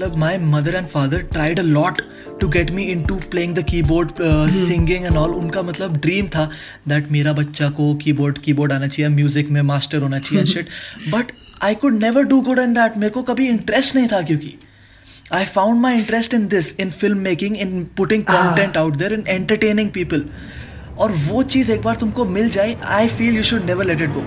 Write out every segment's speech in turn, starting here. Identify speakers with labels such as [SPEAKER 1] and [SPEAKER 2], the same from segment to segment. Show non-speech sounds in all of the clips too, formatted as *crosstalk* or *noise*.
[SPEAKER 1] my mother and father tried a lot to get me into playing the keyboard uh, singing and all. उनका मतलब dream था that मेरा बच्चा को keyboard keyboard आना चाहिए म्यूज़िक में मास्टर होना चाहिए shit but I could never do good in that मेरे को कभी इंटरेस्ट नहीं था क्योंकि I found my interest in this in film making in putting content out there in entertaining people और वो चीज़ एक बार तुमको मिल जाए I feel you should never let it go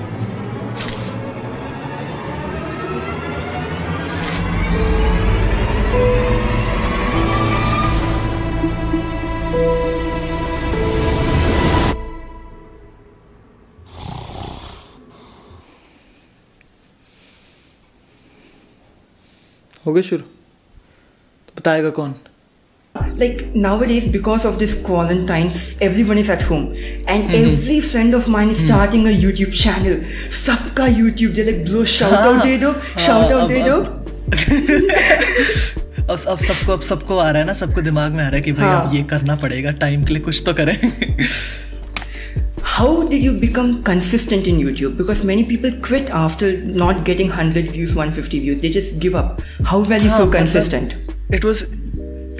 [SPEAKER 1] हो गए शुरू? तो बताएगा कौन?
[SPEAKER 2] Like now is because of this quarantine every one is at home and every friend of mine starting a channel सबका यूट्यूब दे हाँ। दे दो हाँ, शाउट आउट दे दो। *laughs*
[SPEAKER 1] अब अब सबको अब सबको आ रहा है ना सबको दिमाग में आ रहा है कि भाई
[SPEAKER 2] हाँ.
[SPEAKER 1] अब ये करना पड़ेगा टाइम के लिए कुछ तो करें।
[SPEAKER 2] how did you become consistent in YouTube? Because many people quit after not getting 100 views, 150 views. They just give up. How were you so consistent?
[SPEAKER 1] It was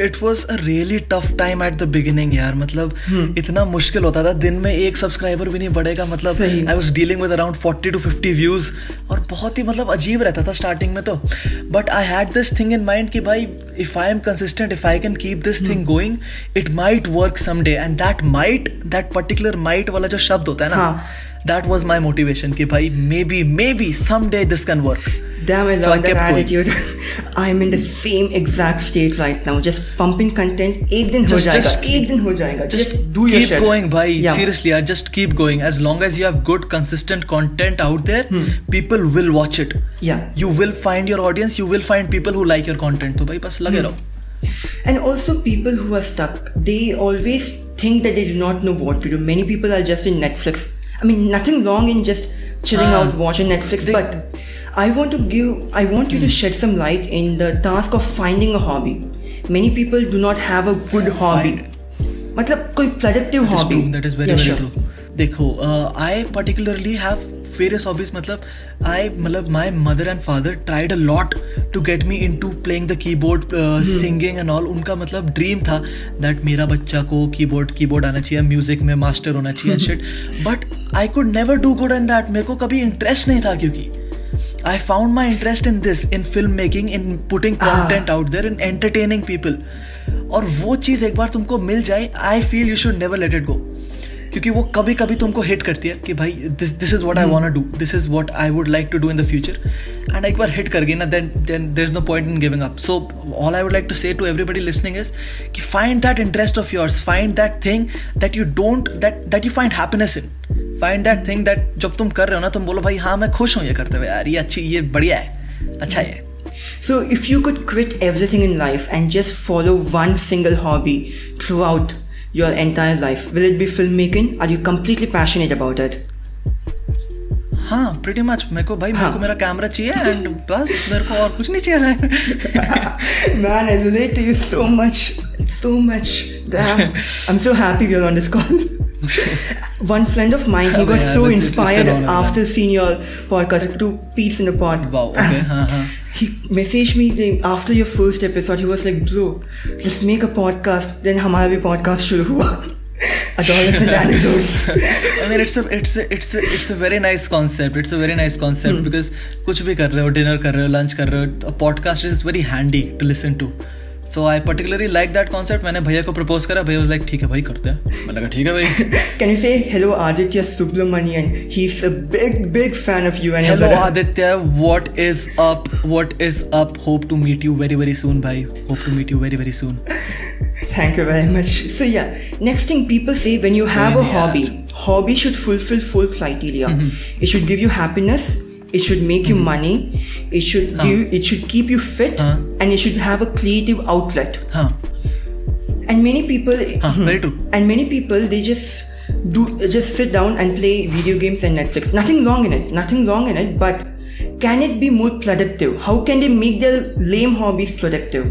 [SPEAKER 1] it was a really tough time at the beginning यार। मतलब इतना मुश्किल होता था। दिन में एक subscriber भी नहीं बढ़ेगा। मतलब I was dealing with around forty to fifty views और बहुत ही मतलब अजीब रहता था स्टार्टिंग में तो। But I had this thing in mind कि भाई if I am consistent if I can keep this thing going it might work someday and that might that particular might वाला जो शब्द होता है ना
[SPEAKER 2] हाँ।
[SPEAKER 1] मोटिवेशन कि भाई maybe maybe someday this can work
[SPEAKER 2] Damn, I
[SPEAKER 1] So I
[SPEAKER 2] that attitude. I'm in the same exact state right now. Just pumping content. दिन हो
[SPEAKER 1] Just-
[SPEAKER 2] जाएगा.
[SPEAKER 1] just-
[SPEAKER 2] एक दिन हो जाएगा. Just,
[SPEAKER 1] just
[SPEAKER 2] do your
[SPEAKER 1] keep
[SPEAKER 2] shit.
[SPEAKER 1] going bhai
[SPEAKER 2] Yeah.
[SPEAKER 1] seriously yaar just keep going as long as you have good consistent content out there hmm. people will watch it
[SPEAKER 2] Yeah.
[SPEAKER 1] you will find your audience you will find people who like your content तो भाई बस लगे रहो
[SPEAKER 2] And also people who are stuck, they always think that they do not know what to do. Many people are just in Netflix. I mean, nothing wrong in just chilling
[SPEAKER 1] Ah.
[SPEAKER 2] out watching Netflix,
[SPEAKER 1] They-
[SPEAKER 2] but I want to give, I want you to shed some light in the task of finding a hobby. Many people do not have a good hobby. मतलब कोई productive
[SPEAKER 1] That is
[SPEAKER 2] hobby.
[SPEAKER 1] true. That is very
[SPEAKER 2] Yeah,
[SPEAKER 1] very
[SPEAKER 2] sure.
[SPEAKER 1] true. देखो I particularly have Various hobbies मतलब I मतलब my mother and father tried a lot to get me into playing the keyboard singing and all उनका मतलब dream था that मेरा बच्चा को keyboard keyboard आना चाहिए म्यूज़िक में मास्टर होना चाहिए shit but I could never do good in that मेरे को कभी इंटरेस्ट नहीं था क्योंकि I found my interest in this in film making in putting content out there in entertaining people और वो चीज़ एक बार तुमको मिल जाए I feel you should never let it go क्योंकि वो कभी कभी तुमको हिट करती है कि भाई this this is what I want do this is what I would like to do in the future and एक बार हिट कर गई ना then then there is no point in giving up so all I would like to say to everybody listening is कि find that interest of yours find that thing that you don't that that you find happiness in find that thing that जब तुम कर रहे हो ना तुम बोलो भाई हाँ मैं खुश हूँ ये करते हुए यार ये अच्छी ये बढ़िया है अच्छा है।
[SPEAKER 2] So, if you could quit everything in life and just follow one single hobby throughout your entire life, will it be filmmaking? Are you completely passionate about it?
[SPEAKER 1] हाँ प्रीटी मच मेरे को भाई मेरे
[SPEAKER 2] हाँ.
[SPEAKER 1] को मेरा कैमरा चाहिए and बस मेरे को और कुछ नहीं चाहिए *laughs*
[SPEAKER 2] Man, I relate to you so much, so much. *laughs* Damn, I'm so happy we're on this call. One friend of mine, he
[SPEAKER 1] Oh,
[SPEAKER 2] got so inspired after seeing your podcast, Two Pete's in a Pod.
[SPEAKER 1] Wow, okay, हाँ, हाँ.
[SPEAKER 2] He messaged me the- after your first episode. He was like, "Bro, let's make a podcast." Then हमारा भी podcast शुरू हुआ. Adolescent anecdotes.
[SPEAKER 1] I mean, it's a it's a it's a it's a very nice concept. It's a very nice concept because कुछ भी कर रहे हो dinner कर रहे हो लंच कर रहे हो podcast is very handy to listen to so I particularly like that concept मैंने भैया को प्रपोज करा भैया वाज लाइक ठीक है भाई करते हैं मैंने कहा ठीक है भाई
[SPEAKER 2] Can you say hello, Aditya Subramanian? He's a big, big fan of you and your
[SPEAKER 1] Hello
[SPEAKER 2] brother.
[SPEAKER 1] Aditya, what is up? What is up? Hope to meet you very very soon, bhai. Hope to meet you very very soon.
[SPEAKER 2] Thank you very much. So yeah, next thing people say when you have a
[SPEAKER 1] Yeah.
[SPEAKER 2] hobby, hobby should fulfill full criteria. It should give you happiness. It should make you mm-hmm. money. It should
[SPEAKER 1] Huh.
[SPEAKER 2] give. It should keep you fit,
[SPEAKER 1] Huh.
[SPEAKER 2] and it should have a creative outlet.
[SPEAKER 1] हाँ
[SPEAKER 2] And many people,
[SPEAKER 1] हाँ hmm, very true.
[SPEAKER 2] and many people, they just do just sit down and play video games and Netflix. Nothing wrong in it. Nothing wrong in it. But can it be more productive? How can they make their lame hobbies productive?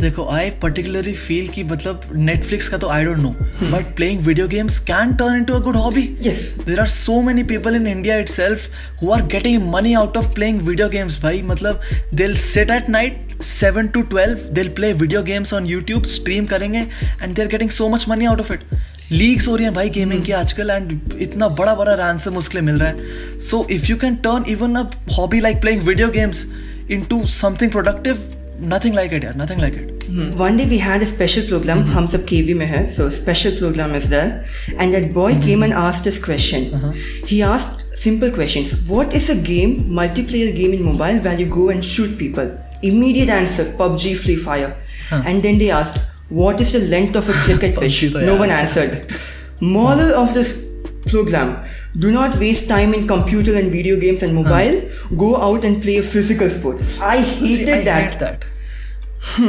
[SPEAKER 1] देखो I particularly feel कि मतलब Netflix का तो I don't know but playing video games can turn into a good hobby
[SPEAKER 2] Yes.
[SPEAKER 1] There are so many people in India itself who are getting money out of playing video games भाई। मतलब they'll sit at night seven to twelve they'll play video games on YouTube stream करेंगे and they are getting so much money out of it leagues हो रही हैं भाई gaming की आजकल and इतना बड़ा बड़ा रैंसम उसके लिए मिल रहा है। So if you can turn even a hobby like playing video games into something productive nothing like it, yeah, nothing like it.
[SPEAKER 2] hmm. One day we had a special program, mm-hmm. Hum Sab KV mein hai, so special program is there, and that boy mm-hmm. came and asked this question. Uh-huh. He asked simple questions. What is a game, multiplayer game in mobile where you go and shoot people? Immediate answer, PUBG, Free Fire. Huh. And then they asked, what is the length of a *laughs* cricket pitch? no one answered. Moral of this program: Do not waste time in computer and video games and mobile. Go out and play a physical sport. I hated
[SPEAKER 1] I
[SPEAKER 2] that.
[SPEAKER 1] hate that.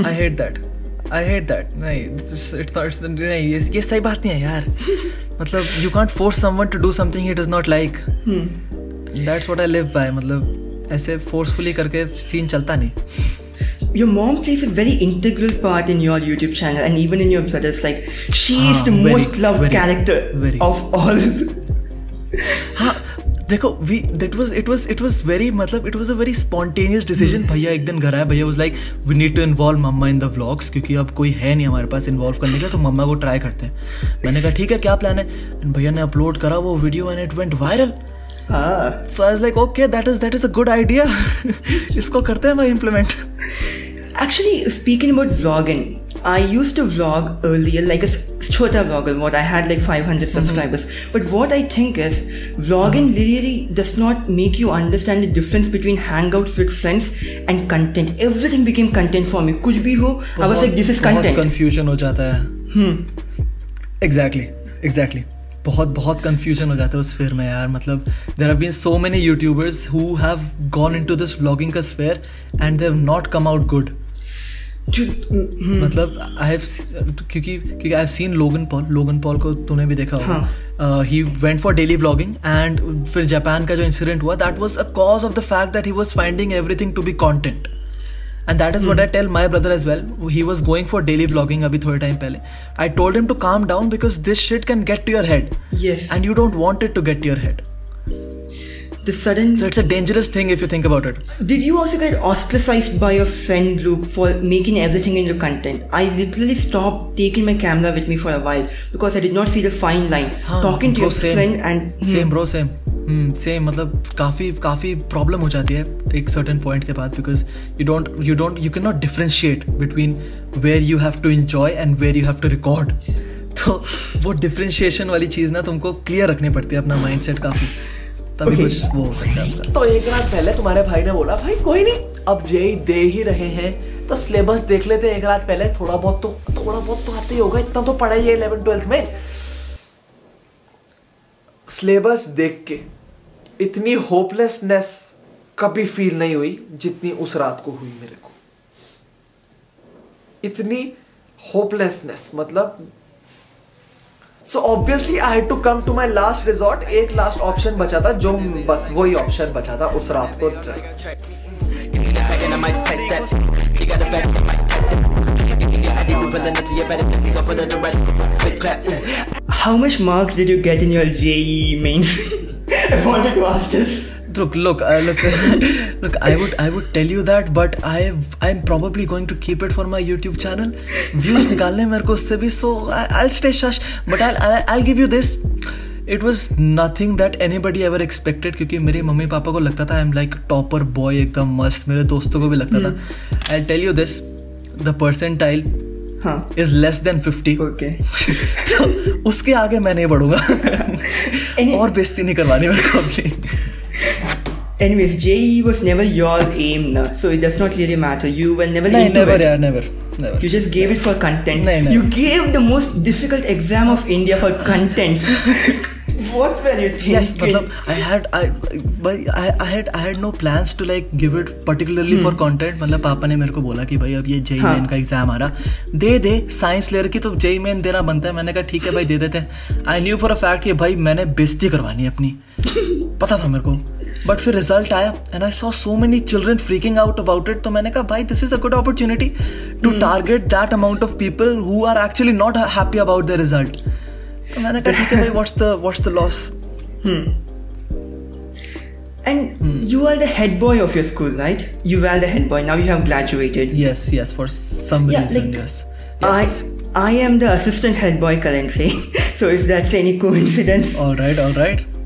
[SPEAKER 1] I hate that. I hate that. नहीं not it's नहीं ये ये सही बात नहीं है यार मतलब you can't force someone to do something he does not like. That's what I live by मतलब ऐसे forcefully करके सीन चलता नहीं
[SPEAKER 2] Your mom plays a very integral part in your YouTube channel and even in your brothers. Like, she is
[SPEAKER 1] Ah,
[SPEAKER 2] the
[SPEAKER 1] very,
[SPEAKER 2] most loved
[SPEAKER 1] very,
[SPEAKER 2] character
[SPEAKER 1] very.
[SPEAKER 2] of all.
[SPEAKER 1] हाँ देखो we that was it was it was very मतलब it was a very spontaneous decision भैया एक दिन घर आया भैया was like we need to involve mamma in the vlogs क्योंकि अब कोई है नहीं हमारे पास इन्वॉल्व करने का तो मम्मा को ट्राई करते हैं मैंने कहा ठीक है क्या प्लान है भैया ने अपलोड करा वो video and it
[SPEAKER 2] went
[SPEAKER 1] viral. So I like okay that is that is a good idea इसको करते हैं भाई implement
[SPEAKER 2] actually speaking about vlogging I use to vlog earlier like छोटा vlogger what I had like five hundred subscribers but what I think is vlogging really does not make you understand the difference between hang out with friends and content every thing became content for me कुछ भी हो I was like this is content
[SPEAKER 1] confusion हो जाता है।
[SPEAKER 2] Exactly hmm.
[SPEAKER 1] Exactly exactly. बहुत बहुत confusion हो जाता है उस स्फेयर में यार मतलब there have been so many YouTubers who have gone into this vlogging का sphere and they have not
[SPEAKER 2] come out good.
[SPEAKER 1] मतलब आई हैव क्योंकि क्योंकि I have seen Logan Paul Logan Paul को तूने भी देखा होगा। He. Went for daily vlogging and फिर जापान का जो इंसिडेंट हुआ that was a cause of the fact that he was finding everything to be content and that is what I tell my brother as well he was going for daily vlogging अभी थोड़े time पहले I told him to calm down because this shit can get to your head
[SPEAKER 2] Yes.
[SPEAKER 1] and you don't want it to get to your head.
[SPEAKER 2] the sudden
[SPEAKER 1] So it's a dangerous thing if you think about it.
[SPEAKER 2] Did you also get ostracized by your friend group for making everything into content? I literally stopped taking my camera with me for a while because I did not see the fine line.
[SPEAKER 1] हाँ,
[SPEAKER 2] Talking to
[SPEAKER 1] bro,
[SPEAKER 2] your
[SPEAKER 1] same.
[SPEAKER 2] friend and Hmm.
[SPEAKER 1] Same bro same same मतलब काफी काफी problem हो जाती है एक certain point के बाद because you don't you don't you can not differentiate between where you have to enjoy and where you have to record तो वो डिफरेंशिएशन वाली चीज ना तुमको क्लियर रखनी पड़ती है अपना माइंडसेट काफी तभी
[SPEAKER 2] Okay.
[SPEAKER 1] कुछ वो हो सकता है उसका।
[SPEAKER 3] तो एक रात पहले तुम्हारे भाई ने बोला भाई कोई नहीं अब जेई दे ही रहे हैं। तो सिलेबस देख लेते हैं एक रात पहले थोड़ा बहुत तो थोड़ा बहुत तो आते ही होगा इतना तो पढ़ा ही है इलेवन ट्वेल्थ में। सिलेबस देख के इतनी होपलेसनेस कभी फील नहीं हुई जितनी उस रात को हुई मेरे को। इतनी होपलेसनेस मतलब so obviously I had to come to my last resort एक लास्ट ऑप्शन बचा था जो बस वही ऑप्शन बचा था उस रात को
[SPEAKER 2] How much marks did you get in your JEE mains? *laughs* I wanted to ask this.
[SPEAKER 1] Look, look, uh, look, look. I would, I would tell you that, but I, I'm probably going to keep it for my YouTube channel. Views निकालने मेरे को उससे भी so I, I'll stay shush. But I'll, I'll, I'll give you this. It was nothing that anybody ever expected क्योंकि मेरे mummy papa को लगता था I'm like topper boy एकदम मस्त मेरे दोस्तों को भी लगता था I'll tell you this the percentile
[SPEAKER 2] Huh.
[SPEAKER 1] is less than 50
[SPEAKER 2] Okay.
[SPEAKER 1] तो उसके आगे मैं नहीं बढ़ूँगा और बेइज्जती नहीं करवानी मेरे को अपनी
[SPEAKER 2] Anyways, JE was never your aim, na, so it does not really matter. You were never into
[SPEAKER 1] never
[SPEAKER 2] it.
[SPEAKER 1] यार never never
[SPEAKER 2] You just gave it for content.
[SPEAKER 1] नहीं, नहीं.
[SPEAKER 2] You gave the most difficult exam of India for content. what were you thinking?
[SPEAKER 1] yes मतलब I had I I I had I had no plans to like give it particularly hmm. for content मतलब पापा ने मेरे को बोला कि भाई अब ये जेई
[SPEAKER 2] हाँ.
[SPEAKER 1] मेन का एग्ज़ाम आ रहा दे दे साइंस लेयर की तो जेई मेन देना बनता है मैंने कहा ठीक है भाई दे देते हैं I knew for a fact कि भाई मैंने बेइज्जती करवानी है अपनी पता था मेरे को बट फिर रिजल्ट आया and I saw so many children freaking out about it तो मैंने कहा भाई this is a good opportunity to target that amount of people who are actually not happy about the result तो मैंने कहा ठीक है भाई what's the what's the loss
[SPEAKER 2] And you are the head boy of your school, right? You were the head boy. Now you have graduated.
[SPEAKER 1] yes yes for some
[SPEAKER 2] Yeah,
[SPEAKER 1] reason
[SPEAKER 2] like,
[SPEAKER 1] yes yes
[SPEAKER 2] I I am the assistant head boy currently. *laughs* so if that's any coincidence,
[SPEAKER 1] all right all right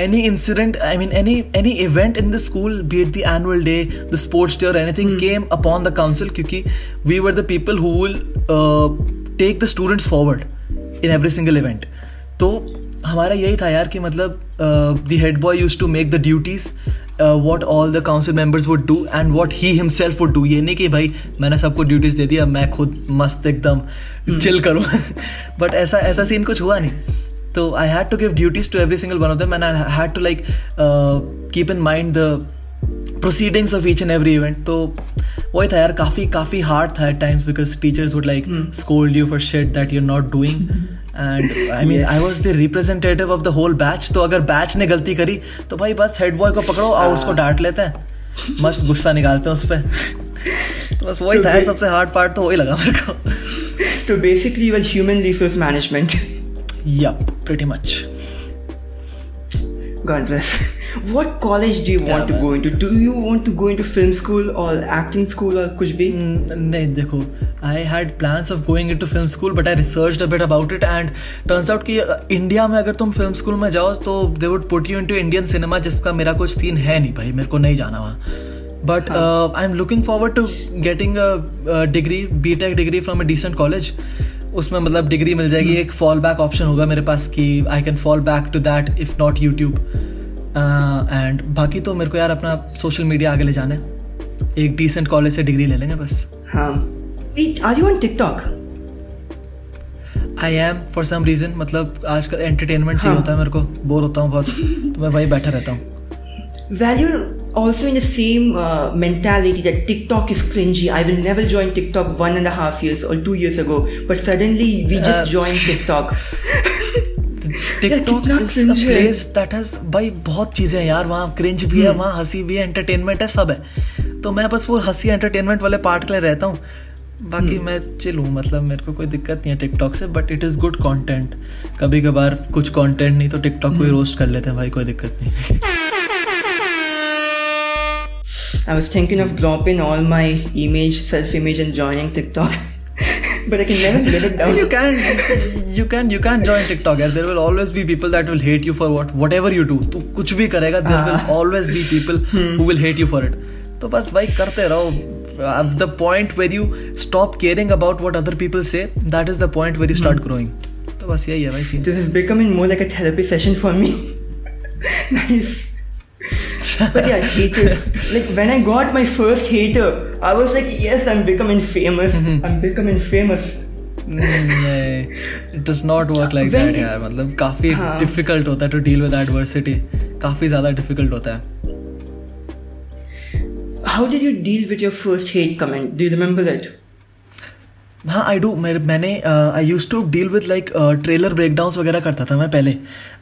[SPEAKER 1] Any incident, I mean, any any event in the school, be it the annual day, the sports day, or anything, mm. came upon the council because we were the people who will uh, take the students forward in every single event. तो हमारा यही था यार कि मतलब the head boy used to make the duties what all the council members would do and what he himself would do ये नहीं कि भाई मैंने सबको ड्यूटीज़ दे दिया मैं खुद मस्त एकदम चिल करूँ बट ऐसा ऐसा सीन कुछ हुआ नहीं तो I had to give duties to every single one of them I had to like keep in mind the proceedings of each and every event तो वही था यार काफ़ी काफ़ी हार्ड था at times because teachers would like scold you for shit that you are not doing and I mean I was the representative of the whole batch तो अगर batch ने गलती करी तो भाई बस हेड बॉय को पकड़ो और उसको डांट लेते हैं। मस्त गुस्सा निकालते हैं उस पर तो बस वही था सबसे हार्ड पार्ट तो वही लगा मेरे को।
[SPEAKER 2] तो basically human resource management
[SPEAKER 1] resource pretty much
[SPEAKER 2] God bless. *laughs* What college do you want to go into? Do you want to go into film school or acting school or कुछ भी?
[SPEAKER 1] नहीं देखो I had plans of going into film school but I research a bit about it and turns out कि India में अगर तुम film school में जाओ तो they would put you into Indian cinema जिसका मेरा कुछ सीन है नहीं भाई मेरे को नहीं जाना वहाँ but I am looking forward to getting a degree B tech degree from a decent college उसमें मतलब डिग्री मिल जाएगी एक फॉल बैक ऑप्शन होगा मेरे पास कि I can fall back to that if not YouTube and बाकी तो मेरे को यार अपना सोशल मीडिया आगे ले जाना है। एक डिसेंट कॉलेज से डिग्री ले लेंगे बस।
[SPEAKER 2] हाँ. Wait, are you on
[SPEAKER 1] I am for some reason मतलब आजकल एंटरटेनमेंट चाहिए
[SPEAKER 2] हाँ।
[SPEAKER 1] होता है मेरे को। बोर होता हूँ बहुत। तो मैं वही बैठा रहता हूँ।
[SPEAKER 2] You're also in the same uh, mentality that TikTok is cringy. I will never join TikTok one and a half years or two years ago, but suddenly we just
[SPEAKER 1] Uh,
[SPEAKER 2] joined TikTok. TikTok
[SPEAKER 1] is a
[SPEAKER 2] cringe है।
[SPEAKER 1] Place that has भाई बहुत चीज़ें हैं यार वहाँ cringe भी है वहाँ हँसी भी है एंटरटेनमेंट है सब है। तो मैं बस वो हँसी एंटरटेनमेंट वाले पार्ट के लिए रहता हूँ। बाकी मैं चिल हूँ मतलब मेरे को कोई दिक्कत नहीं है टिकटॉक से but it is good content कभी कभार कुछ कंटेंट नहीं तो टिकटॉक को ही रोस्ट कर लेते हैं भाई कोई दिक्कत नहीं। *laughs*
[SPEAKER 2] I was thinking of dropping all my image, self-image, and joining TikTok, *laughs* but I can never get it down. *laughs*
[SPEAKER 1] you can you can you can join TikTok यार there will always be people that will hate you for what whatever you do तू कुछ भी करेगा there will always be people *laughs* who will hate you for it तो बस भाई करते रहो At the point where you stop caring about what other people say that is the point where you start growing तो बस यही है भाई scene
[SPEAKER 2] This is becoming more like a therapy session for me. nice. *laughs* But yeah, haters. Like when I got my first hater, I was like, yes, I'm becoming famous. I'm becoming famous.
[SPEAKER 1] It does not work like
[SPEAKER 2] When
[SPEAKER 1] that
[SPEAKER 2] did-
[SPEAKER 1] यार मतलब काफी
[SPEAKER 2] हाँ।
[SPEAKER 1] Difficult होता है to deal with adversity काफी ज्यादा difficult होता है
[SPEAKER 2] How did you deal with your first hate comment? Do you remember that?
[SPEAKER 1] हाँ आई डू मेरे मैंने I used to deal with like trailer breakdowns वगैरह करता था मैं पहले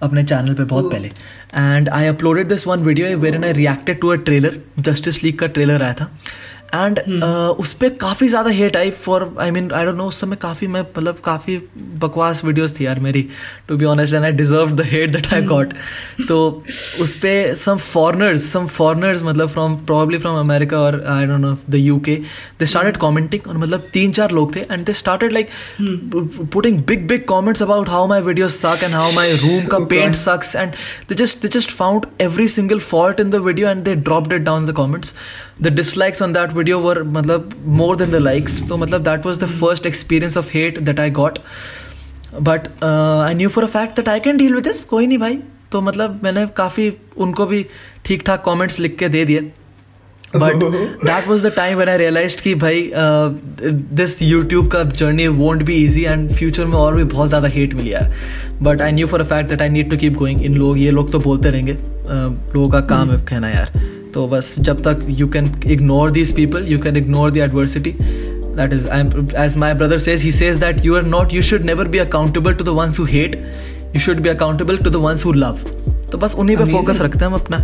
[SPEAKER 1] अपने चैनल पे बहुत पहले. And I uploaded this one video where in I reacted to a trailer Justice League का ट्रेलर आया था. एंड उस पर काफ़ी ज़्यादा hate I for I mean I don't know उस समय काफ़ी मैं मतलब काफ़ी बकवास वीडियोस थी यार मेरी to be honest and I deserve the hate that I got तो उस पर सम फॉरनर्स सम फॉरनर्स मतलब फ्रॉम प्रॉब्ली फ्रॉम अमेरिका और I don't know the U K they started commenting और मतलब तीन चार लोग थे and they started like putting big big comments about how my videos suck and how my room का paint sucks and they just they just found every single fault in the video and they drop it down the the comments the on that video were मतलब more than the likes तो मतलब that was the first experience of hate that I got but I knew I a fact that I can deal with deal with this. कोई नहीं भाई। तो मतलब मैंने काफ़ी उनको भी ठीक ठाक कॉमेंट्स लिख के दे दिए। But that was the time when I realize कि भाई दिस यूट्यूब का journey won't be easy and future में और भी बहुत ज़्यादा हेट मिली यार but I knew for a fact that I need to keep going इन लोग ये लोग तो बोलते रहेंगे। Uh, लोगों का काम है कहना यार। तो बस जब तक you can ignore this people you can ignore the adversity that is I am as my brother says he says that you are not you should never be accountable to the ones who hate you should be accountable to the ones who love तो बस उन्हीं पे focus रखते हैं हम अपना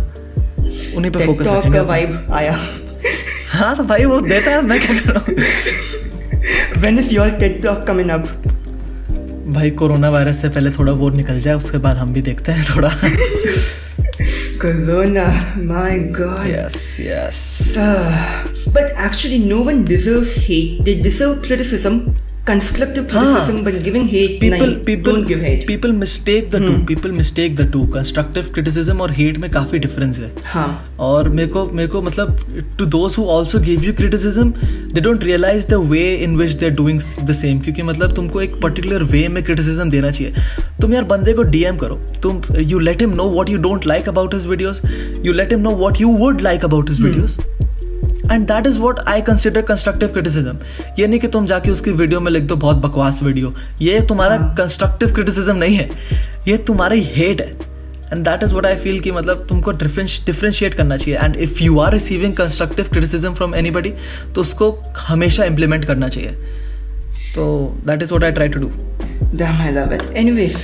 [SPEAKER 1] उन्हीं पे फोकस
[SPEAKER 2] रखते
[SPEAKER 1] हैं
[SPEAKER 2] वाइब आया।
[SPEAKER 1] हाँ तो भाई वो देता है मैं क्या कर
[SPEAKER 2] When is your TikTok coming up?
[SPEAKER 1] भाई कोरोना वायरस से पहले थोड़ा वो निकल जाए उसके बाद हम भी देखते हैं थोड़ा।
[SPEAKER 2] Corona, my god.
[SPEAKER 1] Yes, yes.
[SPEAKER 2] Uh, but actually, no one deserves hate, they deserve criticism constructive
[SPEAKER 1] हाँ.
[SPEAKER 2] criticism but giving hate
[SPEAKER 1] people
[SPEAKER 2] nahin,
[SPEAKER 1] people
[SPEAKER 2] don't give hate.
[SPEAKER 1] people mistake the two people mistake the two. Constructive criticism और hate में काफ़ी difference है।
[SPEAKER 2] हाँ।
[SPEAKER 1] और मेरे को मेरे को मतलब those who also give you criticism they don't realize the way in which they are doing the same क्योंकि मतलब तुमको एक पर्टिकुलर वे में क्रिटिसिज्म देना चाहिए। तुम यार बंदे को डीएम करो। तुम you let him know what you don't like about his videos you let him know what you would like about his videos and that is what I consider constructive criticism ये नहीं कि तुम जाके उसकी video में लिख दो बहुत बकवास वीडियो ये तुम्हारा कंस्ट्रक्टिव क्रिटिसिज्म नहीं है। ये तुम्हारी हेट है। And that is what I feel कि मतलब तुमको डिफ्रेंशिएट करना चाहिए। And if you are receiving constructive criticism from any तो उसको हमेशा इम्प्लीमेंट करना चाहिए। तो that is what I try to do
[SPEAKER 2] damn I love it anyways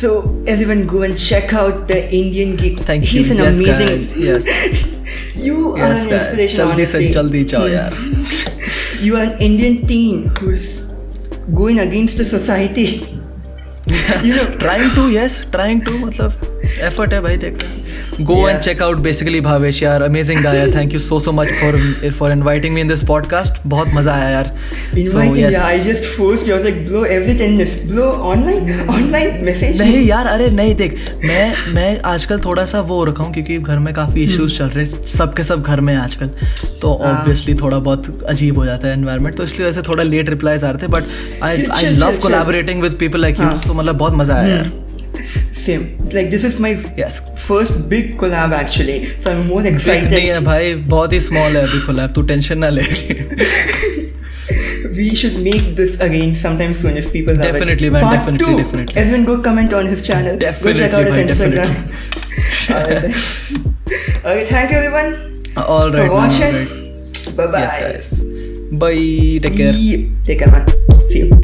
[SPEAKER 2] so everyone go and check out the Indian geek
[SPEAKER 1] Thank you.
[SPEAKER 2] he's an
[SPEAKER 1] Yes,
[SPEAKER 2] amazing
[SPEAKER 1] guys. Yes. *laughs*
[SPEAKER 2] you are
[SPEAKER 1] Yes,
[SPEAKER 2] an
[SPEAKER 1] guys.
[SPEAKER 2] inspiration
[SPEAKER 1] जल्दी से
[SPEAKER 2] honestly.
[SPEAKER 1] जल्दी जाओ
[SPEAKER 2] Hmm.
[SPEAKER 1] यार *laughs*
[SPEAKER 2] you are an Indian teen who's going against the society *laughs* you know
[SPEAKER 1] trying to yes trying to मतलब effort है भाई देखते go
[SPEAKER 2] and
[SPEAKER 1] check out basically Bhavesh यार अमेजिंग गाय यार thank you so so much for for inviting me in this podcast बहुत मज़ा आया यार।
[SPEAKER 2] Just forced you. I was like blow every 10 minutes blow online online message
[SPEAKER 1] नहीं यार अरे नहीं देख मैं मैं आजकल थोड़ा सा वो हो रखा हूँ क्योंकि घर में काफ़ी इश्यूज़ चल रहे हैं सबके सब घर में हैं आजकल। तो
[SPEAKER 2] हाँ।
[SPEAKER 1] ऑब्वियसली थोड़ा बहुत अजीब हो जाता है एनवायरनमेंट तो इसलिए वैसे थोड़ा लेट रिप्लाईज आ रहे थे but
[SPEAKER 2] I
[SPEAKER 1] I
[SPEAKER 2] love
[SPEAKER 1] collaborating with people like you
[SPEAKER 2] हाँ।
[SPEAKER 1] तो मतलब बहुत मज़ा आया यार।
[SPEAKER 2] same like this is my
[SPEAKER 1] Yes.
[SPEAKER 2] first big collab actually so I'm more
[SPEAKER 1] Big
[SPEAKER 2] excited
[SPEAKER 1] नहीं है भाई बहुत ही स्मॉल है अभी कोलैब तू टेंशन ना ले *laughs*
[SPEAKER 2] we should make this again sometime soon if people love
[SPEAKER 1] Definitely,
[SPEAKER 2] it.
[SPEAKER 1] man,
[SPEAKER 2] Part
[SPEAKER 1] definitely,
[SPEAKER 2] two.
[SPEAKER 1] definitely.
[SPEAKER 2] Everyone go comment on his channel.
[SPEAKER 1] Definitely,
[SPEAKER 2] go check out his
[SPEAKER 1] man,
[SPEAKER 2] Instagram.
[SPEAKER 1] definitely.
[SPEAKER 2] Alright *laughs* then. okay, thank you everyone
[SPEAKER 1] All right,
[SPEAKER 2] for
[SPEAKER 1] man,
[SPEAKER 2] watching.
[SPEAKER 1] all right.
[SPEAKER 2] Bye bye.
[SPEAKER 1] Yes, guys. Bye. Take care.
[SPEAKER 2] Take care, man. See you.